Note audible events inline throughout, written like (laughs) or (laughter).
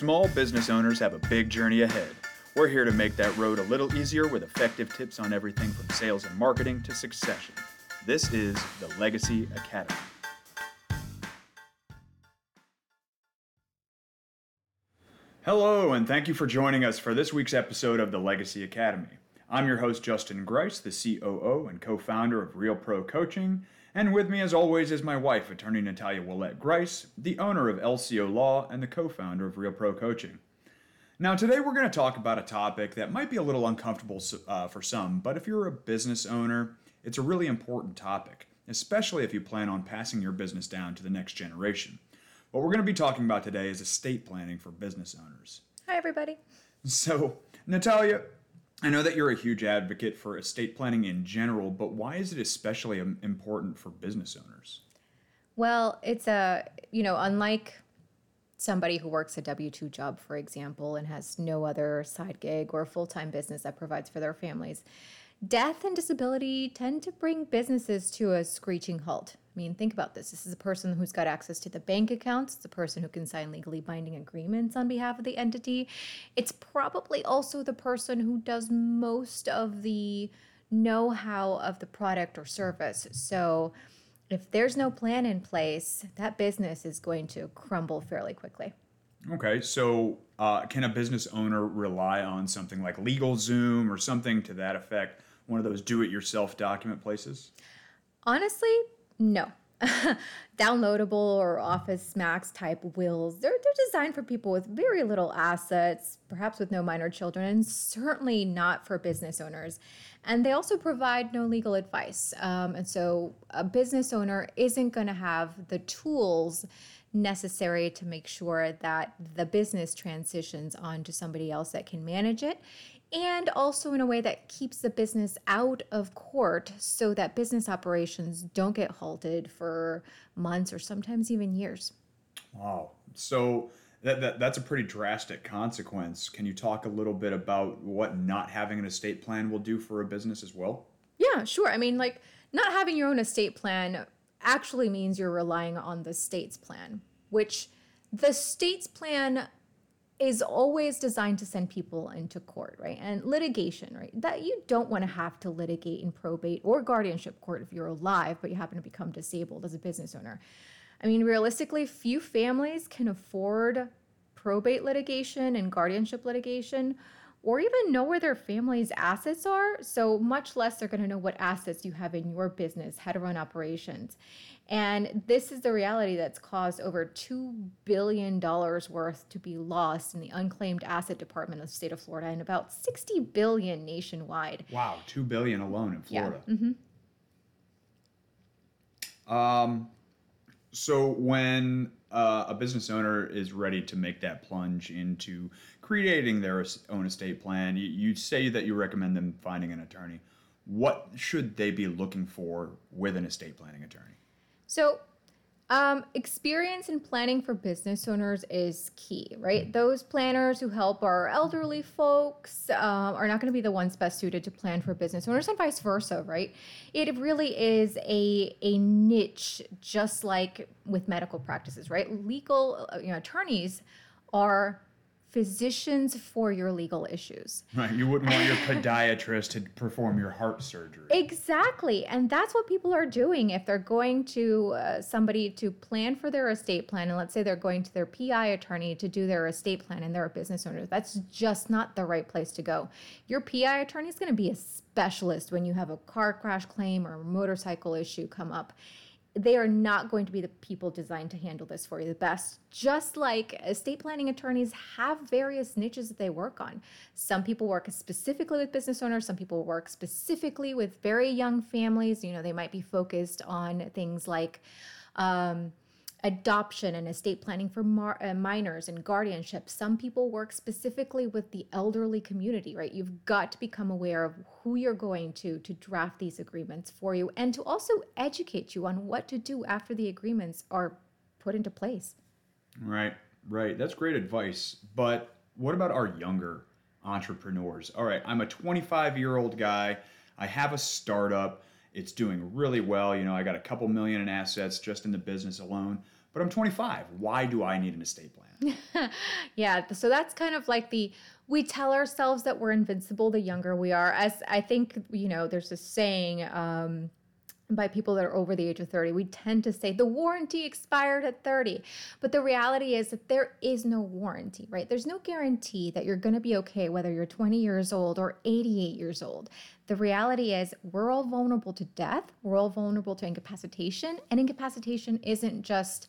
Small business owners have a big journey ahead. We're here to make that road a little easier with effective tips on everything from sales and marketing to succession. This is the Legacy Academy. Hello, and thank you for joining us for this week's episode of the Legacy Academy. I'm your host, Justin Grice, the COO and co founder of Real Pro Coaching, and with me, as always, is my wife, attorney Natalia Willette Grice, the owner of LCO Law and the co founder of Real Pro Coaching. Now, today we're going to talk about a topic that might be a little uncomfortable uh, for some, but if you're a business owner, it's a really important topic, especially if you plan on passing your business down to the next generation. What we're going to be talking about today is estate planning for business owners. Hi, everybody. So, Natalia, I know that you're a huge advocate for estate planning in general, but why is it especially important for business owners? Well, it's a, you know, unlike somebody who works a W 2 job, for example, and has no other side gig or full time business that provides for their families, death and disability tend to bring businesses to a screeching halt. I mean, think about this. This is a person who's got access to the bank accounts. It's a person who can sign legally binding agreements on behalf of the entity. It's probably also the person who does most of the know how of the product or service. So, if there's no plan in place, that business is going to crumble fairly quickly. Okay, so uh, can a business owner rely on something like LegalZoom or something to that effect, one of those do it yourself document places? Honestly, no. (laughs) Downloadable or Office Max type wills, they're, they're designed for people with very little assets, perhaps with no minor children, and certainly not for business owners. And they also provide no legal advice. Um, and so a business owner isn't going to have the tools necessary to make sure that the business transitions onto somebody else that can manage it and also in a way that keeps the business out of court so that business operations don't get halted for months or sometimes even years. Wow. So that, that that's a pretty drastic consequence. Can you talk a little bit about what not having an estate plan will do for a business as well? Yeah, sure. I mean, like not having your own estate plan actually means you're relying on the state's plan, which the state's plan is always designed to send people into court, right? And litigation, right? That you don't want to have to litigate in probate or guardianship court if you're alive, but you happen to become disabled as a business owner. I mean, realistically, few families can afford probate litigation and guardianship litigation or even know where their family's assets are. So, much less they're going to know what assets you have in your business, how to run operations. And this is the reality that's caused over $2 billion worth to be lost in the unclaimed asset department of the state of Florida and about 60 billion nationwide. Wow, 2 billion alone in Florida. Yeah. Mm-hmm. Um, so when uh, a business owner is ready to make that plunge into creating their own estate plan, you, you say that you recommend them finding an attorney. What should they be looking for with an estate planning attorney? So, um, experience in planning for business owners is key, right? Those planners who help our elderly folks um, are not going to be the ones best suited to plan for business owners, and vice versa, right? It really is a a niche, just like with medical practices, right? Legal, uh, you know, attorneys are physicians for your legal issues. Right. You wouldn't want your podiatrist to perform your heart surgery. Exactly. And that's what people are doing if they're going to uh, somebody to plan for their estate plan. And let's say they're going to their PI attorney to do their estate plan and they're a business owner. That's just not the right place to go. Your PI attorney is going to be a specialist when you have a car crash claim or a motorcycle issue come up they are not going to be the people designed to handle this for you the best. Just like estate planning attorneys have various niches that they work on. Some people work specifically with business owners, some people work specifically with very young families. You know, they might be focused on things like, um, adoption and estate planning for mar- uh, minors and guardianship. Some people work specifically with the elderly community, right? You've got to become aware of who you're going to to draft these agreements for you and to also educate you on what to do after the agreements are put into place. Right, right. That's great advice. But what about our younger entrepreneurs? All right, I'm a 25 year old guy, I have a startup It's doing really well. You know, I got a couple million in assets just in the business alone, but I'm 25. Why do I need an estate plan? (laughs) yeah, so that's kind of like the we tell ourselves that we're invincible the younger we are. As I think, you know, there's a saying um by people that are over the age of 30. We tend to say the warranty expired at 30. But the reality is that there is no warranty, right? There's no guarantee that you're going to be okay whether you're 20 years old or 88 years old. The reality is we're all vulnerable to death, we're all vulnerable to incapacitation, and incapacitation isn't just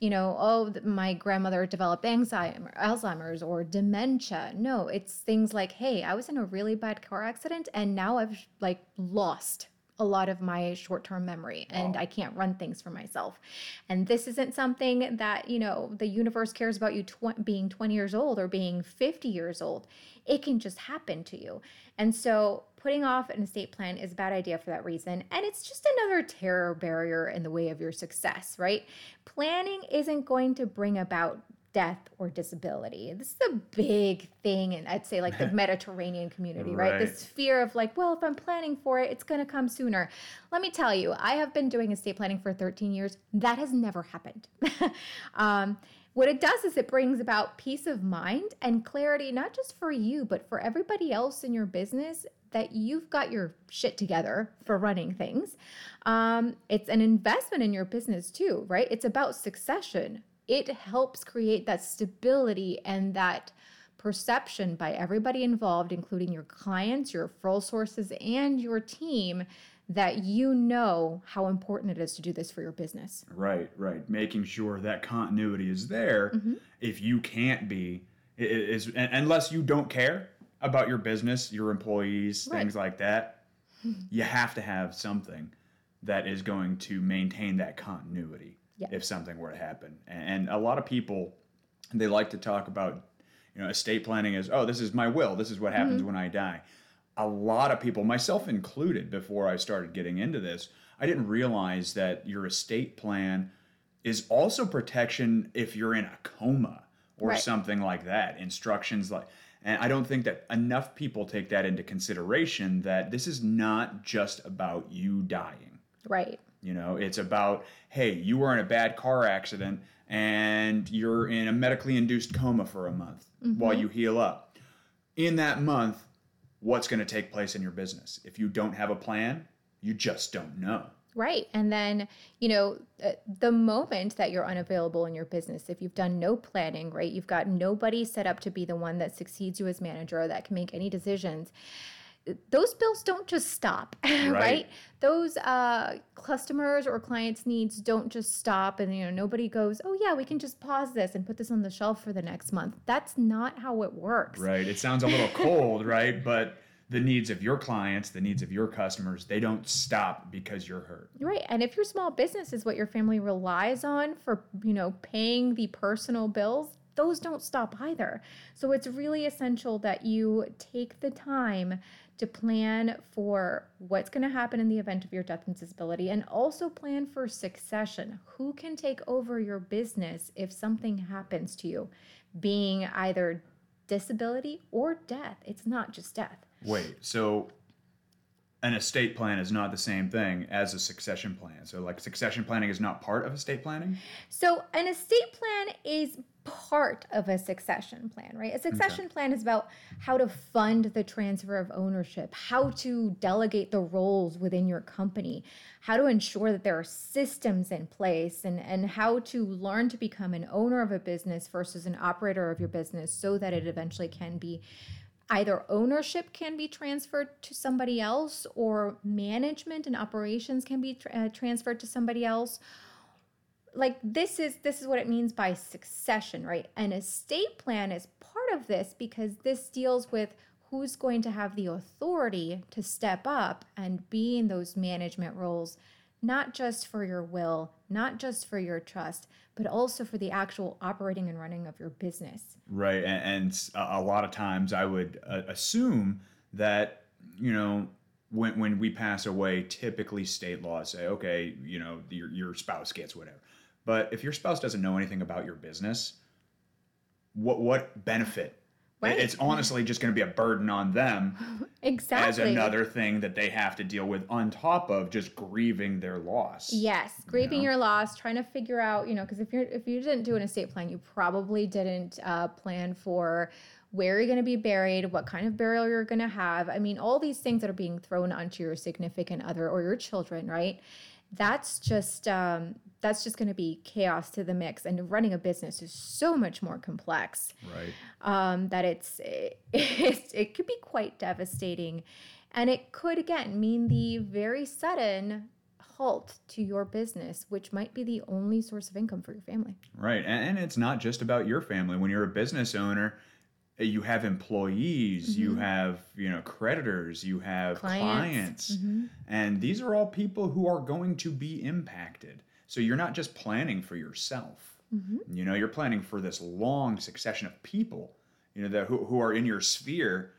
you know, oh, my grandmother developed Alzheimer's or dementia. No, it's things like, hey, I was in a really bad car accident and now I've like lost a lot of my short-term memory and wow. I can't run things for myself. And this isn't something that, you know, the universe cares about you tw- being 20 years old or being 50 years old. It can just happen to you. And so putting off an estate plan is a bad idea for that reason. And it's just another terror barrier in the way of your success, right? Planning isn't going to bring about death or disability. This is a big thing, and I'd say like the (laughs) Mediterranean community, right. right? This fear of like, well, if I'm planning for it, it's going to come sooner. Let me tell you, I have been doing estate planning for 13 years. That has never happened. (laughs) um, what it does is it brings about peace of mind and clarity, not just for you, but for everybody else in your business that you've got your shit together for running things. Um, it's an investment in your business too, right? It's about succession it helps create that stability and that perception by everybody involved, including your clients, your referral sources, and your team, that you know how important it is to do this for your business. Right, right. Making sure that continuity is there. Mm-hmm. If you can't be, is unless you don't care about your business, your employees, right. things like that, you have to have something that is going to maintain that continuity yeah. if something were to happen. And a lot of people, they like to talk about, you know, estate planning as, oh, this is my will. This is what happens mm-hmm. when I die. A lot of people, myself included, before I started getting into this, I didn't realize that your estate plan is also protection if you're in a coma or right. something like that. Instructions like, and I don't think that enough people take that into consideration that this is not just about you dying. Right. You know, it's about, hey, you were in a bad car accident and you're in a medically induced coma for a month mm-hmm. while you heal up. In that month, what's going to take place in your business? If you don't have a plan, you just don't know. Right. And then, you know, uh, the moment that you're unavailable in your business, if you've done no planning, right, you've got nobody set up to be the one that succeeds you as manager or that can make any decisions those bills don't just stop, (laughs) right? right? Those uh, customers or clients' needs don't just stop, and you know nobody goes, "Oh yeah, we can just pause this and put this on the shelf for the next month." That's not how it works. Right. It sounds a little (laughs) cold, right? But the needs of your clients, the needs of your customers, they don't stop because you're hurt. Right. And if your small business is what your family relies on for, you know, paying the personal bills, those don't stop either. So it's really essential that you take the time to plan for what's going to happen in the event of your death and disability and also plan for succession. Who can take over your business if something happens to you, being either disability or death? It's not just death. Wait, so an estate plan is not the same thing as a succession plan. So, like, succession planning is not part of estate planning? So, an estate plan is part of a succession plan, right? A succession okay. plan is about how to fund the transfer of ownership, how to delegate the roles within your company, how to ensure that there are systems in place, and, and how to learn to become an owner of a business versus an operator of your business so that it eventually can be either ownership can be transferred to somebody else or management and operations can be tra- uh, transferred to somebody else like this is this is what it means by succession right? An estate plan is part of this because this deals with who's going to have the authority to step up and be in those management roles not just for your will not just for your trust but also for the actual operating and running of your business. Right and, and a lot of times i would uh, assume that you know when, when we pass away typically state laws say okay you know your, your spouse gets whatever but if your spouse doesn't know anything about your business, what what benefit Right. It's honestly just going to be a burden on them (laughs) exactly. as another thing that they have to deal with on top of just grieving their loss. Yes, grieving know? your loss, trying to figure out, you know, because if you're if you didn't do an estate plan, you probably didn't uh, plan for where you're going to be buried, what kind of burial you're going to have. I mean, all these things that are being thrown onto your significant other or your children, right? That's just um, that's just going to be chaos to the mix. And running a business is so much more complex Right. um, that it's it, it, (laughs) it could be quite devastating and it could again mean the very sudden halt to your business which might be the only source of income for your family Right. And, and it's not just about your family. When you're a business owner, Eh, you have employees, you mm-hmm. have, you know, creditors, you have clients. Clients. Mm-hmm. And these are all people who are going to be impacted. So you're not just planning for yourself. Mm-hmm. You know, you're planning for this long succession of people, you know, that who, who are in your sphere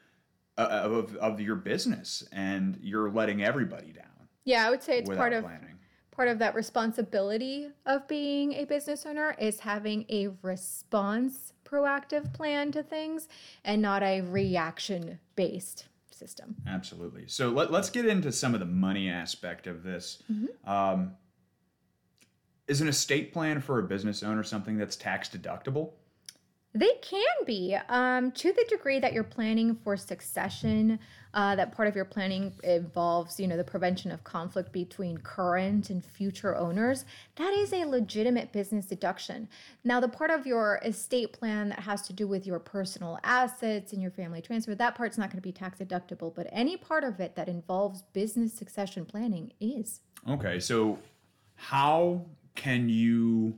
uh, of, of your business and you're letting everybody down yeah i would say it's part of planning. Part of that responsibility of being a business owner is having a response proactive plan to things and not a reaction based system Absolutely. So let, let's get into some of the money aspect of this. Um, is an estate plan for a business owner something that's tax deductible? They can be um, to the degree that you're planning for succession. Uh, that part of your planning involves, you know, the prevention of conflict between current and future owners. That is a legitimate business deduction. Now, the part of your estate plan that has to do with your personal assets and your family transfer, that part's not going to be tax deductible. But any part of it that involves business succession planning is. Okay, so how can you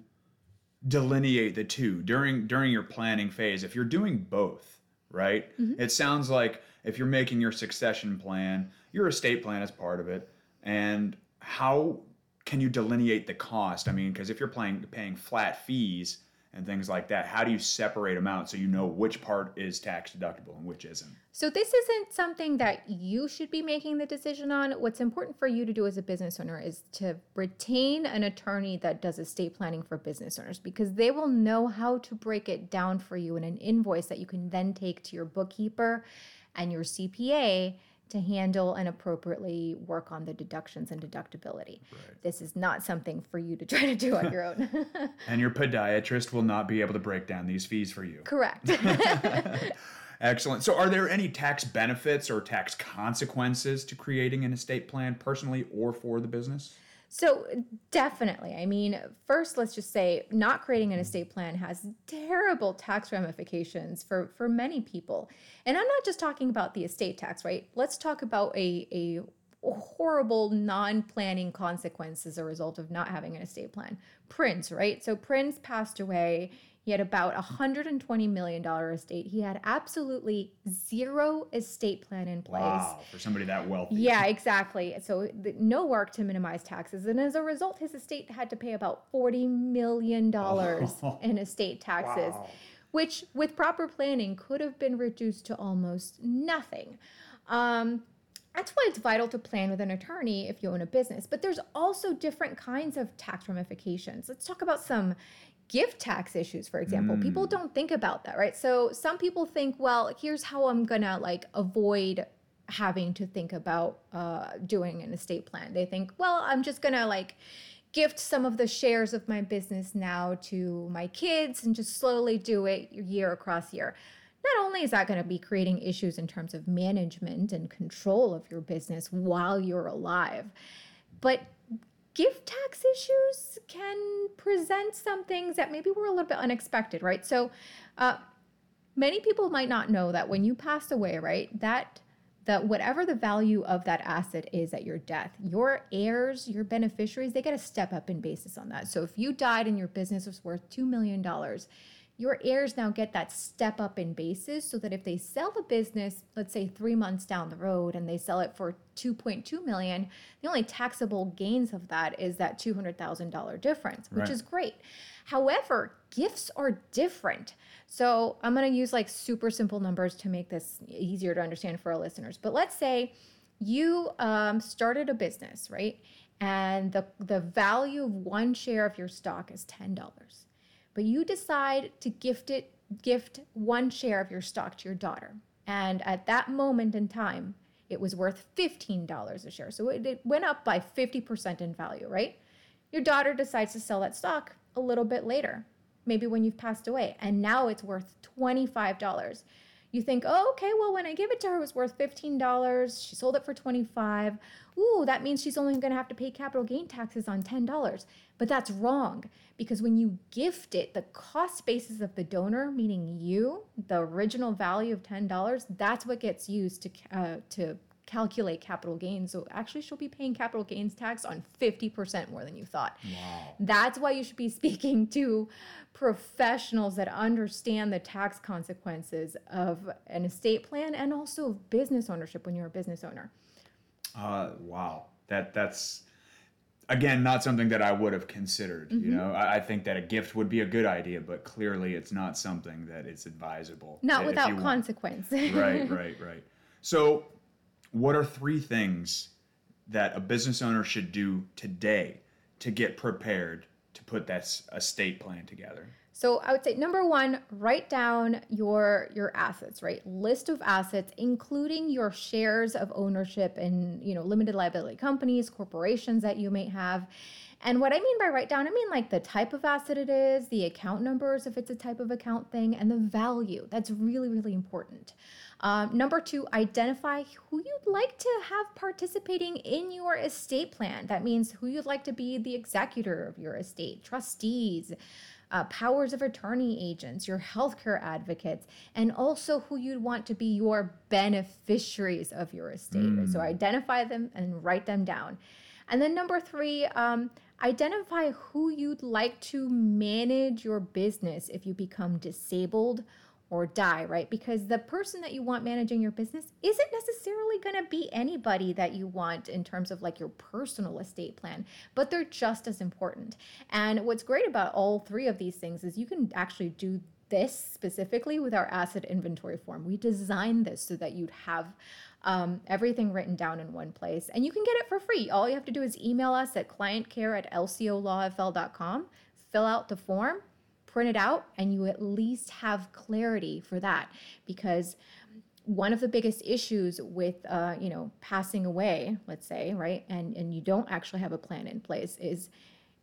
delineate the two during during your planning phase if you're doing both, right? Mm-hmm. It sounds like if you're making your succession plan, your estate plan is part of it, and how can you delineate the cost? I mean, because if you're paying paying flat fees and things like that, how do you separate them out so you know which part is tax deductible and which isn't? So this isn't something that you should be making the decision on. What's important for you to do as a business owner is to retain an attorney that does estate planning for business owners because they will know how to break it down for you in an invoice that you can then take to your bookkeeper and your CPA to handle and appropriately work on the deductions and deductibility. This is not something for you to (laughs) try to do on your own. (laughs) And your podiatrist will not be able to break down these fees for you. Correct. (laughs) Excellent. So, are there any tax benefits or tax consequences to creating an estate plan personally or for the business? So definitely. I mean, first let's just say not creating an mm. estate plan has terrible tax ramifications for for many people. And I'm not just talking about the estate tax, right? Let's talk about a a horrible non-planning consequence as a result of not having an estate plan. Prince, right? So Prince passed away. He had about a $120 million estate. He had absolutely zero estate plan in place. Wow, for somebody that wealthy. Yeah, exactly. So the, no work to minimize taxes, and as a result, his estate had to pay about forty million dollars (laughs) in estate taxes, Wow. which, with proper planning, could have been reduced to almost nothing. Um, that's why it's vital to plan with an attorney if you own a business. But there's also different kinds of tax ramifications. Let's talk about some gift tax issues, for example. People don't think about that, right? So some people think, well, here's how I'm gonna like avoid having to think about uh, doing an estate plan. They think, well, I'm just gonna like gift some of the shares of my business now to my kids and just slowly do it year across year. Not only is that going to be creating issues in terms of management and control of your business while you're alive, but gift tax issues can present some things that maybe were a little bit unexpected, right? So, uh, many people might not know that when you pass away, right, that that whatever the value of that asset is at your death, your heirs, your beneficiaries, they get a step up in basis on that. So if you died and your business was worth $2 million, your heirs now get that step up in basis so that if they sell the business, let's say three months down the road, and they sell it for 2.2 million, the only taxable gains of that is that $200,000 difference, which Right. is great. However, gifts are different. So I'm going to use like super simple numbers to make this easier to understand for our listeners. But let's say you um, started a business, right? And the, the value of one share of your stock is $10. But you decide to gift it gift one share of your stock to your daughter. And at that moment in time, it was worth $15 a share. So it, it went up by 50% in value, right? Your daughter decides to sell that stock a little bit later, maybe when you've passed away, and now it's worth $25 you think, oh, okay, well, when I give it to her, it was worth $15. She sold it for 25 Ooh, that means she's only going to have to pay capital gain taxes on $10. But that's wrong because when you gift it, the cost basis of the donor, meaning you, the original value of $10, that's what gets used to, uh, to calculate capital gains. So actually, she'll be paying capital gains tax on 50% more than you thought. Wow. That's why you should be (laughs) speaking to professionals that understand the tax consequences of an estate plan and also business ownership when you're a business owner. Uh, wow. That that's again not something that I would have considered. Mm-hmm. You know, I, I, think that a gift would be a good idea, but clearly it's not something that is advisable. Not without consequence. (laughs) right, right, right. So what are three things that a business owner should do today to get prepared to put that estate plan together? So I would say number one, write down your your assets, right? List of assets, including your shares of ownership in you know limited liability companies, corporations that you may have. And what I mean by write down, I mean like the type of asset it is, the account numbers if it's a type of account thing, and the value. That's really, really important. Um, number two, identify who you'd like to have participating in your estate plan. That means who you'd like to be the executor of your estate, trustees, uh, powers of attorney agents, your healthcare advocates, and also who you'd want to be your beneficiaries of your estate. Mm. So identify them and write them down. And then number three, um, identify who you'd like to manage your business if you become disabled or die, right? Because the person that you want managing your business isn't necessarily going to be anybody that you want in terms of like your personal estate plan, but they're just as important. And what's great about all three of these things is you can actually do this specifically with our asset inventory form. We designed this so that you'd have um, everything written down in one place and you can get it for free. All you have to do is email us at clientcare at lcolawfl.com, fill out the form print it out and you at least have clarity for that because one of the biggest issues with uh, you know passing away let's say right and and you don't actually have a plan in place is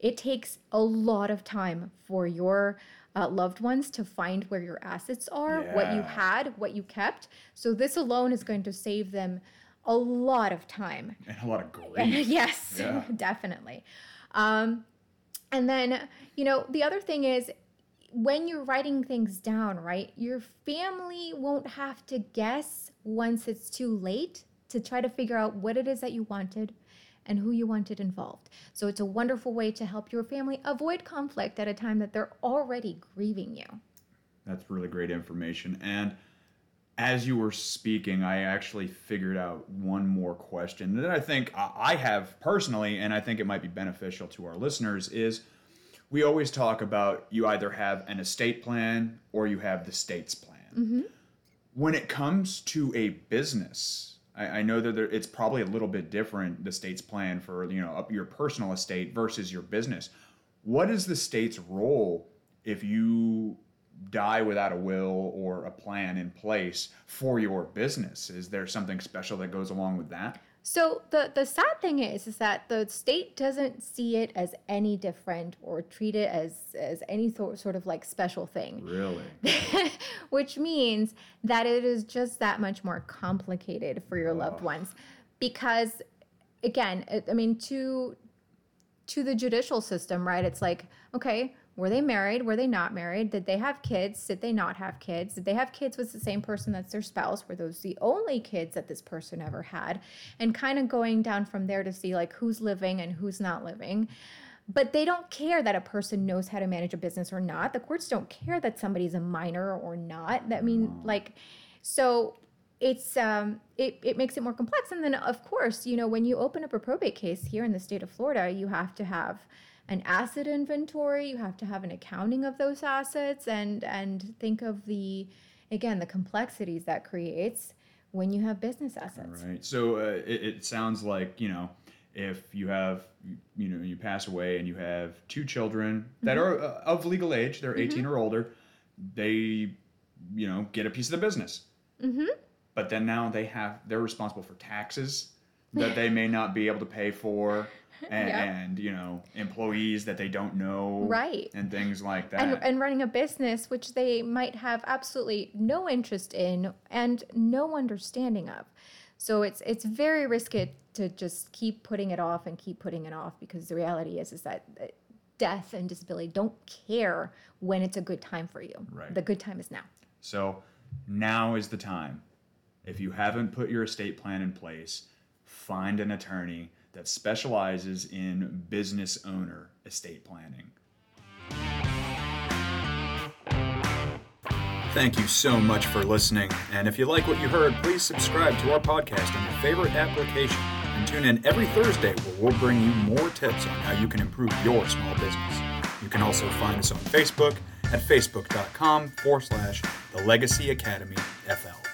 it takes a lot of time for your uh, loved ones to find where your assets are yeah. what you had what you kept so this alone is going to save them a lot of time (laughs) and a lot of grief (laughs) yes yeah. (laughs) definitely um, and then you know the other thing is when you're writing things down, right, your family won't have to guess once it's too late to try to figure out what it is that you wanted and who you wanted involved. So it's a wonderful way to help your family avoid conflict at a time that they're already grieving you. That's really great information. And as you were speaking, I actually figured out one more question that I think I have personally, and I think it might be beneficial to our listeners is we always talk about you either have an estate plan or you have the state's plan. Mm-hmm. When it comes to a business, I, I know that there, it's probably a little bit different the state's plan for you know your personal estate versus your business. What is the state's role if you die without a will or a plan in place for your business? Is there something special that goes along with that? So the the sad thing is is that the state doesn't see it as any different or treat it as as any th- sort of like special thing. Really? (laughs) Which means that it is just that much more complicated for your oh. loved ones because again, I mean to to the judicial system, right? It's like, okay, were they married? Were they not married? Did they have kids? Did they not have kids? Did they have kids with the same person that's their spouse? Were those the only kids that this person ever had? And kind of going down from there to see like who's living and who's not living. But they don't care that a person knows how to manage a business or not. The courts don't care that somebody's a minor or not. That mean like so it's um it, it makes it more complex and then of course you know when you open up a probate case here in the state of florida you have to have an asset inventory you have to have an accounting of those assets and and think of the again the complexities that creates when you have business assets right so uh, it, it sounds like you know if you have you know you pass away and you have two children that mm-hmm. are uh, of legal age they're 18 mm-hmm. or older they, you know, get a piece of the business. Mm-hmm. But then now they have they're responsible for taxes that they may not be able to pay for. (laughs) And, Yep. and you know employees that they don't know Right. and things like that and, and running a business which they might have absolutely no interest in and no understanding of. So it's it's very risky to just keep putting it off and keep putting it off because the reality is is that death and disability don't care when it's a good time for you. Right. The good time is now. So now is the time. If you haven't put your estate plan in place, find an attorney that specializes in business owner estate planning. Thank you so much for listening. And if you like what you heard, please subscribe to our podcast on your favorite application and tune in every Thursday where we'll bring you more tips on how you can improve your small business. You can also find us on Facebook at facebook.com forward slash the Legacy Academy FL.